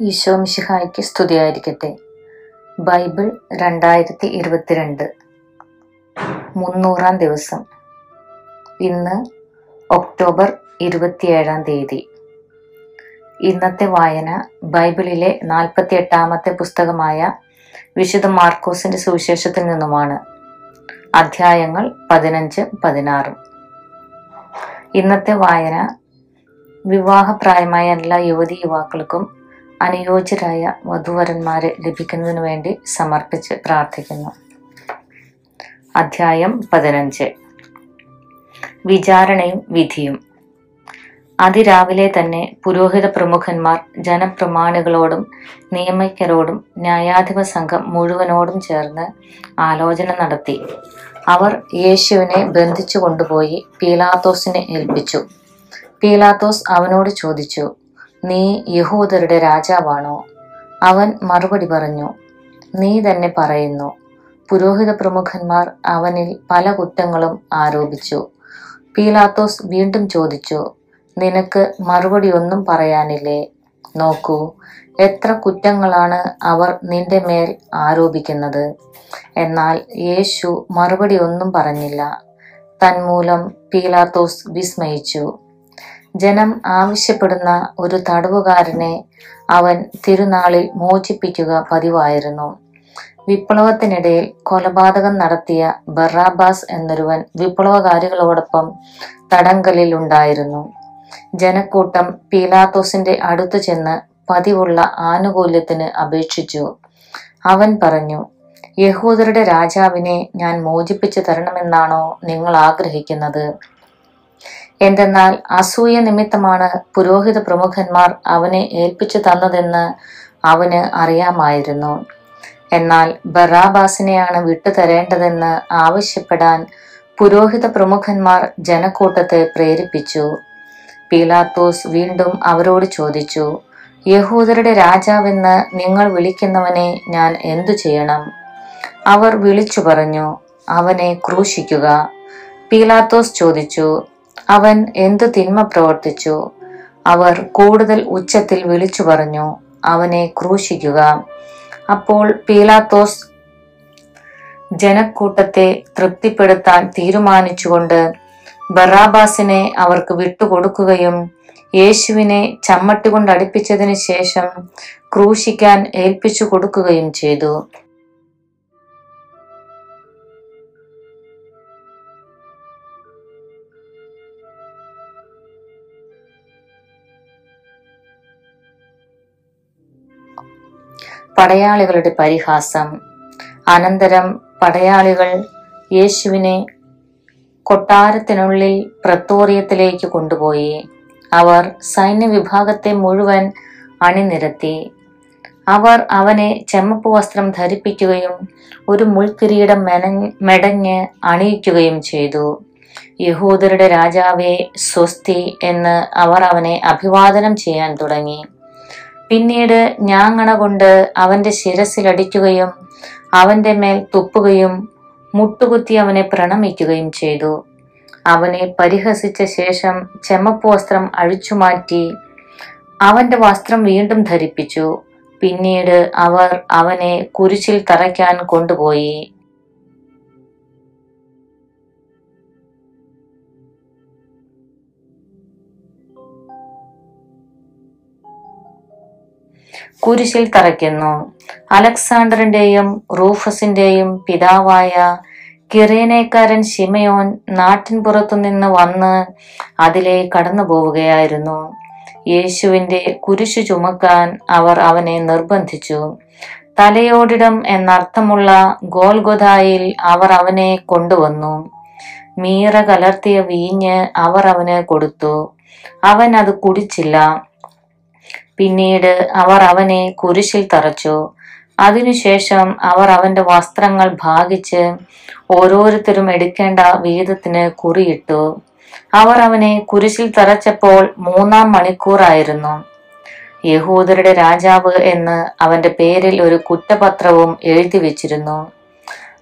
ഈശോ മിശിഹായ്ക്ക് സ്തുതിയായിരിക്കട്ടെ. ബൈബിൾ രണ്ടായിരത്തി ഇരുപത്തിരണ്ട് മുന്നൂറാം ദിവസം. ഇന്ന് ഒക്ടോബർ ഇരുപത്തിയേഴാം തീയതി. ഇന്നത്തെ വായന ബൈബിളിലെ നാൽപ്പത്തി എട്ടാമത്തെ പുസ്തകമായ വിശുദ്ധ മാർക്കോസിന്റെ സുവിശേഷത്തിൽ നിന്നുമാണ്. അധ്യായങ്ങൾ പതിനഞ്ച് പതിനാറും. ഇന്നത്തെ വായന വിവാഹപ്രായമായ എല്ലാ യുവതി യുവാക്കൾക്കും അനുയോജ്യരായ വധുവരന്മാരെ ലഭിക്കുന്നതിനു വേണ്ടി സമർപ്പിച്ച് പ്രാർത്ഥിക്കുന്നു. അധ്യായം പതിനഞ്ച്. വിചാരണയും വിധിയും. അതിരാവിലെ തന്നെ പുരോഹിത പ്രമുഖന്മാർ ജനപ്രമാണികളോടും നിയമജ്ഞരോടും ന്യായാധിപ സംഘം മുഴുവനോടും ചേർന്ന് ആലോചന നടത്തി. അവർ യേശുവിനെ ബന്ധിച്ചു കൊണ്ടുപോയി പീലാത്തോസിനെ ഏൽപ്പിച്ചു. പീലാത്തോസ് അവനോട് ചോദിച്ചു നീ യഹൂദരുടെ രാജാവാണോ? അവൻ മറുപടി പറഞ്ഞു നീ തന്നെ പറയുന്നു പുരോഹിത പ്രമുഖന്മാർ അവനിൽ പല കുറ്റങ്ങളും ആരോപിച്ചു. പീലാത്തോസ് വീണ്ടും ചോദിച്ചു നിനക്ക് മറുപടി ഒന്നും പറയാനില്ലേ? നോക്കൂ എത്ര കുറ്റങ്ങളാണ് അവർ നിന്റെ മേൽ ആരോപിക്കുന്നത്? എന്നാൽ യേശു മറുപടി ഒന്നും പറഞ്ഞില്ല. തന്മൂലം പീലാത്തോസ് വിസ്മയിച്ചു. ജനം ആവശ്യപ്പെടുന്ന ഒരു തടവുകാരനെ അവൻ തിരുനാളിൽ മോചിപ്പിക്കുക പതിവായിരുന്നു. വിപ്ലവത്തിനിടയിൽ കൊലപാതകം നടത്തിയ ബറാബാസ് എന്നൊരുവൻ വിപ്ലവകാരികളോടൊപ്പം തടങ്കലിൽ ഉണ്ടായിരുന്നു ജനക്കൂട്ടം പീലാത്തോസിന്റെ അടുത്തു ചെന്ന് പതിവുള്ള ആനുകൂല്യത്തിന് അപേക്ഷിച്ചു. അവൻ പറഞ്ഞു യഹൂദരുടെ രാജാവിനെ ഞാൻ മോചിപ്പിച്ചു തരണമെന്നാണോ നിങ്ങൾ ആഗ്രഹിക്കുന്നത്? എന്തെന്നാൽ അസൂയ നിമിത്തമാണ് പുരോഹിത പ്രമുഖന്മാർ അവനെ ഏൽപ്പിച്ചു തന്നതെന്ന് അവന് അറിയാമായിരുന്നു. എന്നാൽ ബറാബാസിനെയാണ് വിട്ടുതരേണ്ടതെന്ന് ആവശ്യപ്പെടാൻ പുരോഹിത പ്രമുഖന്മാർ ജനക്കൂട്ടത്തെ പ്രേരിപ്പിച്ചു. പീലാത്തോസ് വീണ്ടും അവരോട് ചോദിച്ചു യഹൂദരുടെ രാജാവെന്ന് നിങ്ങൾ വിളിക്കുന്നവനെ ഞാൻ എന്തു ചെയ്യണം? അവർ വിളിച്ചു പറഞ്ഞു അവനെ ക്രൂശിക്കുക. പീലാത്തോസ് ചോദിച്ചു അവൻ എന്തു തിന്മ പ്രവർത്തിച്ചു? അവർ കൂടുതൽ ഉച്ചത്തിൽ വിളിച്ചു പറഞ്ഞു അവനെ ക്രൂശിക്കുക. അപ്പോൾ പീലാത്തോസ് ജനക്കൂട്ടത്തെ തൃപ്തിപ്പെടുത്താൻ തീരുമാനിച്ചുകൊണ്ട് ബറാബാസിനെ അവർക്ക് വിട്ടുകൊടുക്കുകയും യേശുവിനെ ചമ്മട്ടി കൊണ്ട് അടുപ്പിച്ചതിന് ശേഷം ക്രൂശിക്കാൻ ഏൽപ്പിച്ചു കൊടുക്കുകയും ചെയ്തു. പടയാളികളുടെ പരിഹാസം. അനന്തരം പടയാളികൾ യേശുവിനെ കൊട്ടാരത്തിനുള്ളിൽ പ്രത്തോറിയത്തിലേക്ക് കൊണ്ടുപോയി. അവർ സൈന്യവിഭാഗത്തെ മുഴുവൻ അണിനിരത്തി. അവർ അവനെ ചെമ്മപ്പ് വസ്ത്രം ധരിപ്പിക്കുകയും ഒരു മുൾക്കിരീടം മെനഞ്ഞ് മെടഞ്ഞ് അണിയിക്കുകയും ചെയ്തു. യഹൂദരുടെ രാജാവെ സ്വസ്തി എന്ന് അവർ അവനെ അഭിവാദനം ചെയ്യാൻ തുടങ്ങി. പിന്നീട് ഞാങ്ങണ കൊണ്ട് അവന്റെ ശിരസിലടിക്കുകയും അവന്റെ മേൽ തുപ്പുകയും മുട്ടുകുത്തി അവനെ പ്രണമിക്കുകയും ചെയ്തു. അവനെ പരിഹസിച്ച ശേഷം ചെമ്മപ്പ് വസ്ത്രം അഴിച്ചുമാറ്റി അവന്റെ വസ്ത്രം വീണ്ടും ധരിപ്പിച്ചു. പിന്നീട് അവർ അവനെ കുരിശിൽ തറയ്ക്കാൻ കൊണ്ടുപോയി. കുരിശിൽ തറയ്ക്കുന്നു. അലക്സാണ്ടറിന്റെയും റൂഫസിന്റെയും പിതാവായ കിറേനേക്കാരൻ ഷിമയോൻ നാട്ടിൻപുറത്തു നിന്ന് വന്ന് അതിലെ കടന്നു പോവുകയായിരുന്നു യേശുവിന്റെ കുരിശു ചുമക്കാൻ അവർ അവനെ നിർബന്ധിച്ചു. തലയോടിടം എന്നർത്ഥമുള്ള ഗോൽഗൊതായിൽ അവർ അവനെ കൊണ്ടുവന്നു. മീറ കലർത്തിയ വീഞ്ഞ് അവർ അവന് കൊടുത്തു. അവൻ അത് കുടിച്ചില്ല. പിന്നീട് അവർ അവനെ കുരിശിൽ തറച്ചു. അതിനുശേഷം അവർ അവന്റെ വസ്ത്രങ്ങൾ ഭാഗിച്ച് ഓരോരുത്തരും എടുക്കേണ്ട വീതത്തിന് കുറിയിട്ടു. അവർ അവനെ കുരിശിൽ തറച്ചപ്പോൾ മൂന്നാം മണിക്കൂറായിരുന്നു. യഹൂദരുടെ രാജാവ് എന്ന് അവന്റെ പേരിൽ ഒരു കുറ്റപത്രവും എഴുതി വെച്ചിരുന്നു.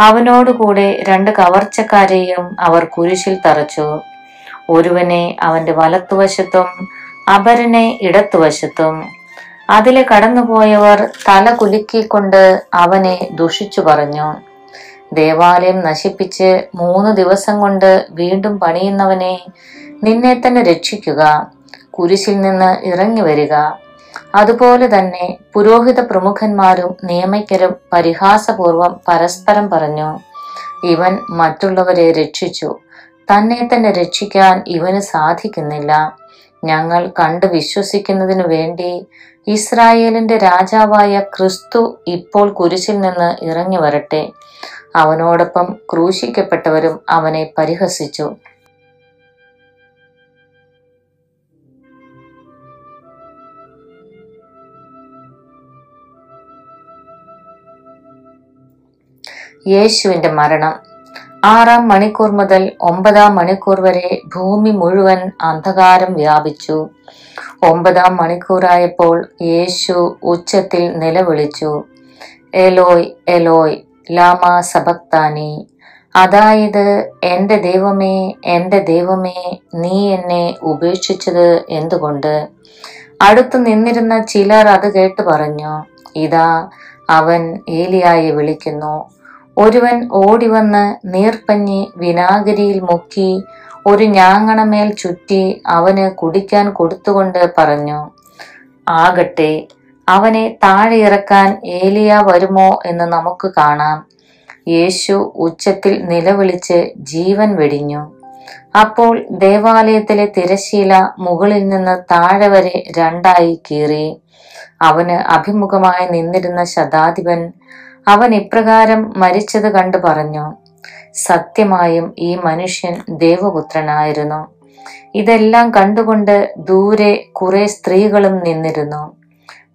അവനോടുകൂടെ രണ്ട് കവർച്ചക്കാരെയും അവർ കുരിശിൽ തറച്ചു. ഒരുവനെ അവന്റെ വലത്തുവശത്തും അപരനെ ഇടത്തുവശത്തും. അതിലെ കടന്നുപോയവർ തല കുലുക്കിക്കൊണ്ട് അവനെ ദുഷിച്ചു പറഞ്ഞു. ദേവാലയം നശിപ്പിച്ച് മൂന്ന് ദിവസം കൊണ്ട് വീണ്ടും പണിയുന്നവനെ നിന്നെ തന്നെ രക്ഷിക്കുക കുരിശിൽ നിന്ന് ഇറങ്ങി വരിക. അതുപോലെ തന്നെ പുരോഹിത പ്രമുഖന്മാരും നിയമയ്ക്കരും പരിഹാസപൂർവം പരസ്പരം പറഞ്ഞു ഇവൻ മറ്റുള്ളവരെ രക്ഷിച്ചു. തന്നെ തന്നെ രക്ഷിക്കാൻ ഇവന് സാധിക്കുന്നില്ല. ഞങ്ങൾ കണ്ടു വിശ്വസിക്കുന്നതിനു വേണ്ടി ഇസ്രായേലിന്റെ രാജാവായ ക്രിസ്തു ഇപ്പോൾ കുരിശിൽ നിന്ന് ഇറങ്ങി വരട്ടെ. അവനോടൊപ്പം ക്രൂശിക്കപ്പെട്ടവരും അവനെ പരിഹസിച്ചു. യേശുവിന്റെ മരണം. ആറാം മണിക്കൂർ മുതൽ ഒമ്പതാം മണിക്കൂർ വരെ ഭൂമി മുഴുവൻ അന്ധകാരം വ്യാപിച്ചു. ഒമ്പതാം മണിക്കൂറായപ്പോൾ യേശു ഉച്ചത്തിൽ നിലവിളിച്ചു. എലോയ് എലോയ് ലാമ സബക്താനി അതായത് എന്റെ ദൈവമേ എന്റെ ദൈവമേ നീ എന്നെ ഉപേക്ഷിച്ചത് എന്തുകൊണ്ട്? അടുത്തു നിന്നിരുന്ന ചിലർ അത് കേട്ട് പറഞ്ഞു. ഇതാ അവൻ ഏലിയായെ വിളിക്കുന്നു. ഒരുവൻ ഓടിവന്ന് നീർപ്പഞ്ഞി വിനാഗിരിയിൽ മുക്കി ഒരു ഞാങ്ങണമേൽ ചുറ്റി അവന് കുടിക്കാൻ കൊടുത്തുകൊണ്ട് പറഞ്ഞു ആകട്ടെ അവനെ താഴെ ഇറക്കാൻ ഏലിയ വരുമോ എന്ന് നമുക്ക് കാണാം യേശു ഉച്ചത്തിൽ നിലവിളിച്ച് ജീവൻ വെടിഞ്ഞു. അപ്പോൾ ദേവാലയത്തിലെ തിരശീല മുകളിൽ നിന്ന് താഴെ വരെ രണ്ടായി കീറി. അവന് അഭിമുഖമായി നിന്നിരുന്ന ശതാധിപൻ അവൻ ഇപ്രകാരം മരിച്ചത് കണ്ടു പറഞ്ഞു. സത്യമായും ഈ മനുഷ്യൻ ദേവപുത്രനായിരുന്നു. ഇതെല്ലാം കണ്ടുകൊണ്ട് ദൂരെ കുറെ സ്ത്രീകളും നിന്നിരുന്നു.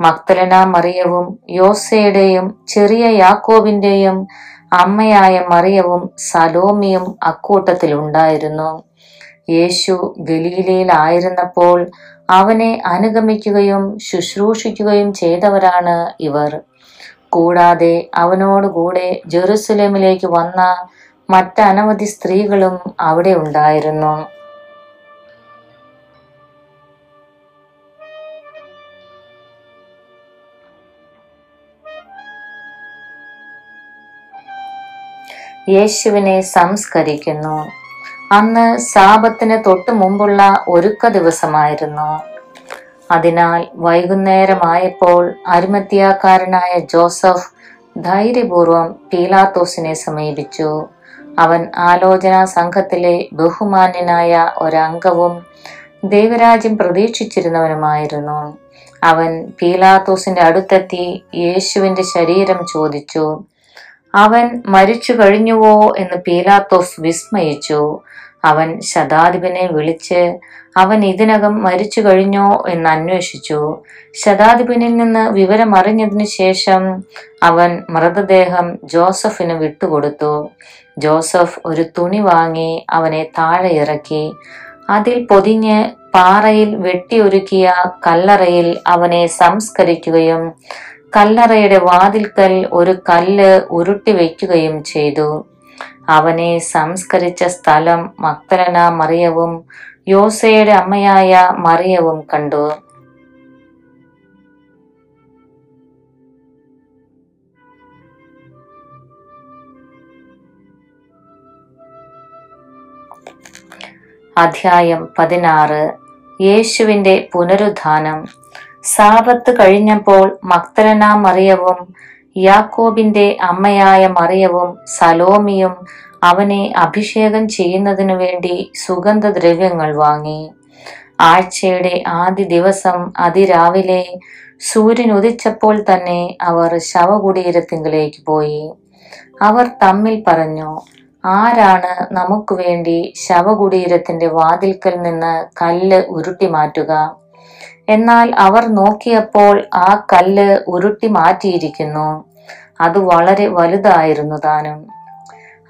മക്തലന മറിയവും യോസയുടെയും ചെറിയ യാക്കോബിന്റെയും അമ്മയായ മറിയവും സലോമിയും അക്കൂട്ടത്തിൽ ഉണ്ടായിരുന്നു. യേശു ഗലീലയിലായിരുന്നപ്പോൾ അവനെ അനുഗമിക്കുകയും ശുശ്രൂഷിക്കുകയും ചെയ്തവരാണ് ഇവർ. കൂടാതെ അവനോടുകൂടെ ജെറുസലേമിലേക്ക് വന്ന മറ്റനവധി സ്ത്രീകളും അവിടെ ഉണ്ടായിരുന്നു. യേശുവിനെ സംസ്കരിക്കുന്നു. അന്ന് സാപത്തിന് തൊട്ടു മുമ്പുള്ള ഒരുക്ക ദിവസമായിരുന്നു. അതിനാൽ വൈകുന്നേരമായപ്പോൾ അരുമത്തിയാക്കാരനായ ജോസഫ് ധൈര്യപൂർവം പീലാത്തോസിനെ സമീപിച്ചു. അവൻ ആലോചനാ സംഘത്തിലെ ബഹുമാന്യനായ ഒരംഗവും ദൈവരാജ്യം പ്രതീക്ഷിച്ചിരുന്നവനുമായിരുന്നു. അവൻ പീലാത്തോസിന്റെ അടുത്തെത്തി യേശുവിന്റെ ശരീരം ചോദിച്ചു അവൻ മരിച്ചു കഴിഞ്ഞുവോ? എന്ന് പീലാത്തോസ് വിസ്മയിച്ചു. അവൻ ശതാധിപനെ വിളിച്ച് അവൻ ഇതിനകം മരിച്ചു കഴിഞ്ഞോ? എന്ന് അന്വേഷിച്ചു. ശതാധിപനിൽ നിന്ന് വിവരം അറിഞ്ഞതിനു ശേഷം അവൻ മൃതദേഹം ജോസഫിന് വിട്ടുകൊടുത്തു. ജോസഫ് ഒരു തുണി വാങ്ങി അവനെ താഴെ ഇറക്കി. അതിൽ പൊതിഞ്ഞ് പാറയിൽ വെട്ടിയൊരുക്കിയ കല്ലറയിൽ അവനെ സംസ്കരിക്കുകയും കല്ലറയുടെ വാതിൽക്കൽ ഒരു കല്ല് ഉരുട്ടി വയ്ക്കുകയും ചെയ്തു. അവനെ സംസ്കരിച്ച സ്ഥലം മക്തലന മറിയവും യോസയുടെ അമ്മയായ മറിയവും കണ്ടു. അധ്യായം പതിനാറ്. യേശുവിന്റെ പുനരുദ്ധാനം. സാപത്ത് കഴിഞ്ഞപ്പോൾ മക്തലന മറിയവും യാക്കോബിന്റെ അമ്മയായ മറിയവും സലോമിയും അവനെ അഭിഷേകം ചെയ്യുന്നതിനു വേണ്ടി സുഗന്ധദ്രവ്യങ്ങൾ വാങ്ങി. ആഴ്ചയുടെ ആദ്യ ദിവസം അതിരാവിലെ സൂര്യൻ ഉദിച്ചപ്പോൾ തന്നെ അവർ ശവകുടീരത്തിങ്കിലേക്ക് പോയി. അവർ തമ്മിൽ പറഞ്ഞു ആരാണ് നമുക്ക് വേണ്ടി ശവകുടീരത്തിന്റെ വാതിൽക്കൽ നിന്ന് കല്ല് ഉരുട്ടി മാറ്റുക എന്നാൽ അവർ നോക്കിയപ്പോൾ ആ കല്ല് ഉരുട്ടി മാറ്റിയിരിക്കുന്നു. അത് വളരെ വലുതായിരുന്നു താനും.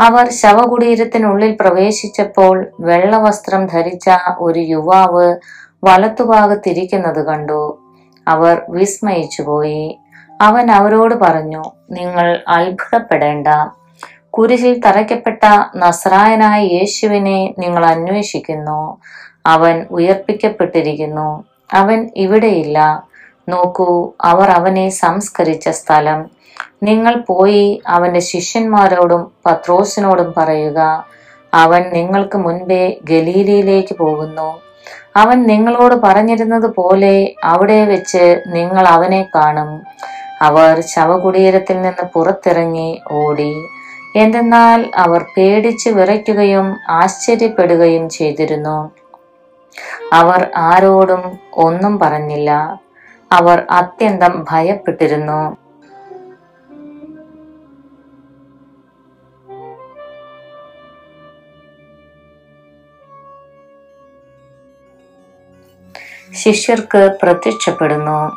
അവർ ശവകുടീരത്തിനുള്ളിൽ പ്രവേശിച്ചപ്പോൾ വെള്ളവസ്ത്രം ധരിച്ച ഒരു യുവാവ് വലത്തുഭാഗത്തിരിക്കുന്നത് കണ്ടു. അവർ വിസ്മയിച്ചുപോയി അവൻ അവരോട് പറഞ്ഞു നിങ്ങൾ അത്ഭുതപ്പെടേണ്ട. കുരിശിൽ തറയ്ക്കപ്പെട്ട നസ്രായനായ യേശുവിനെ നിങ്ങൾ അന്വേഷിക്കുന്നു. അവൻ ഉയർപ്പിക്കപ്പെട്ടിരിക്കുന്നു. അവൻ ഇവിടെയില്ല. നോക്കൂ അവർ അവനെ സംസ്കരിച്ച സ്ഥലം. നിങ്ങൾ പോയി അവന്റെ ശിഷ്യന്മാരോടും പത്രോസിനോടും പറയുക അവൻ നിങ്ങൾക്ക് മുൻപേ ഗലീലയിലേക്ക് പോകുന്നു. അവൻ നിങ്ങളോട് പറഞ്ഞിരുന്നത് പോലെ അവിടെ വെച്ച് നിങ്ങൾ അവനെ കാണും. അവർ ശവകുടീരത്തിൽ നിന്ന് പുറത്തിറങ്ങി ഓടി. എന്തെന്നാൽ അവർ പേടിച്ച് വിറയ്ക്കുകയും ആശ്ചര്യപ്പെടുകയും ചെയ്തിരുന്നു. അവർ ആരോടും ഒന്നും പറഞ്ഞില്ല. അവർ അത്യന്തം ഭയപ്പെട്ടിരുന്നു. ശിഷ്യർക്ക് പ്രത്യക്ഷപ്പെടുന്നു.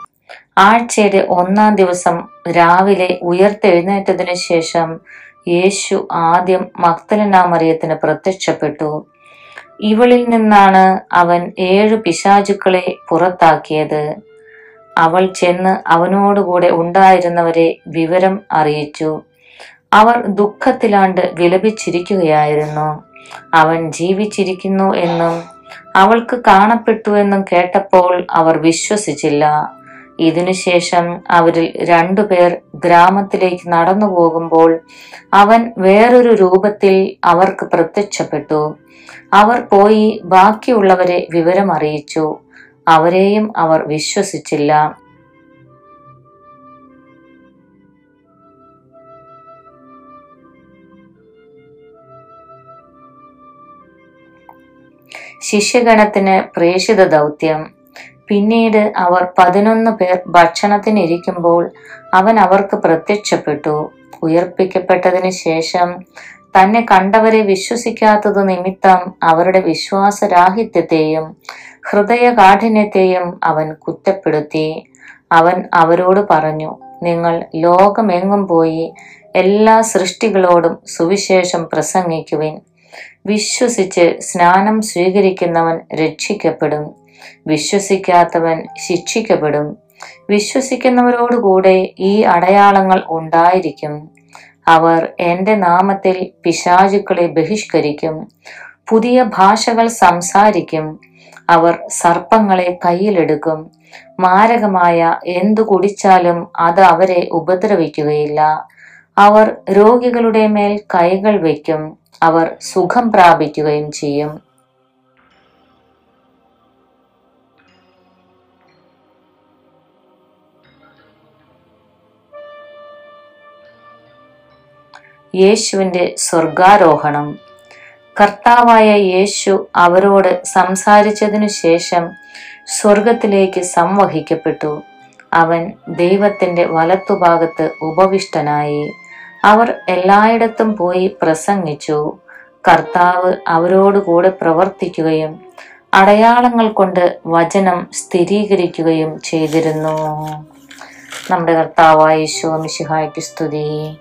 ആഴ്ചയുടെ ഒന്നാം ദിവസം രാവിലെ ഉയർത്തെഴുന്നേറ്റതിനു ശേഷം യേശു ആദ്യം മക്തലനാമറിയത്തിന് പ്രത്യക്ഷപ്പെട്ടു. ഇവളിൽ നിന്നാണ് അവൻ ഏഴു പിശാചുക്കളെ പുറത്താക്കിയത്. അവൾ ചെന്ന് അവനോടുകൂടെ ഉണ്ടായിരുന്നവരെ വിവരം അറിയിച്ചു. അവർ ദുഃഖത്തിലാണ്ട് വിലപിച്ചിരിക്കുകയായിരുന്നു. അവൻ ജീവിച്ചിരിക്കുന്നു എന്നും അവൾക്ക് കാണപ്പെട്ടു എന്നും കേട്ടപ്പോൾ അവർ വിശ്വസിച്ചില്ല. ഇതിനുശേഷം അവരിൽ രണ്ടുപേർ ഗ്രാമത്തിലേക്ക് നടന്നു പോകുമ്പോൾ അവൻ വേറൊരു രൂപത്തിൽ അവർക്ക് പ്രത്യക്ഷപ്പെട്ടു. അവർ പോയി ബാക്കിയുള്ളവരെ വിവരം അറിയിച്ചു അവരെയും അവർ വിശ്വസിച്ചില്ല. ശിഷ്യഗണത്തിന് പ്രേഷിത ദൗത്യം. പിന്നീട് അവർ പതിനൊന്ന് പേർ ഭക്ഷണത്തിനിരിക്കുമ്പോൾ അവൻ അവർക്ക് പ്രത്യക്ഷപ്പെട്ടു. ഉയർപ്പിക്കപ്പെട്ടതിന് ശേഷം തന്നെ കണ്ടവരെ വിശ്വസിക്കാത്തത് നിമിത്തം അവരുടെ വിശ്വാസരാഹിത്യത്തെയും ഹൃദയകാഠിന്യത്തെയും അവൻ കുറ്റപ്പെടുത്തി. അവൻ അവരോട് പറഞ്ഞു നിങ്ങൾ ലോകമെങ്ങും പോയി എല്ലാ സൃഷ്ടികളോടും സുവിശേഷം പ്രസംഗിക്കുവിൻ. വിശ്വസിച്ച് സ്നാനം സ്വീകരിക്കുന്നവൻ രക്ഷിക്കപ്പെടും. വിശ്വസിക്കാത്തവൻ ശിക്ഷിക്കപ്പെടും. വിശ്വസിക്കുന്നവരോടുകൂടെ ഈ അടയാളങ്ങൾ ഉണ്ടായിരിക്കും. അവർ എന്റെ നാമത്തിൽ പിശാചുക്കളെ ബഹിഷ്കരിക്കും. പുതിയ ഭാഷകൾ സംസാരിക്കും. അവർ സർപ്പങ്ങളെ കയ്യിലെടുക്കും. മാരകമായ എന്തു കുടിച്ചാലും അത് അവരെ ഉപദ്രവിക്കുകയില്ല. അവർ രോഗികളുടെ മേൽ കൈകൾ വയ്ക്കും. അവർ സുഖം പ്രാപിക്കുകയും ചെയ്യും. യേശുവിന്റെ സ്വർഗാരോഹണം കർത്താവായ യേശു അവരോട് സംസാരിച്ചതിനു ശേഷം സ്വർഗത്തിലേക്ക് സംവഹിക്കപ്പെട്ടു. അവൻ ദൈവത്തിന്റെ വലത്തുഭാഗത്ത് ഉപവിഷ്ടനായി. അവർ എല്ലായിടത്തും പോയി പ്രസംഗിച്ചു. കർത്താവ് അവരോടുകൂടെ പ്രവർത്തിക്കുകയും അടയാളങ്ങൾ കൊണ്ട് വചനം സ്ഥിരീകരിക്കുകയും ചെയ്തിരുന്നു. നമ്മുടെ കർത്താവായ യേശു മിശിഹായ്ക്ക് സ്തുതി.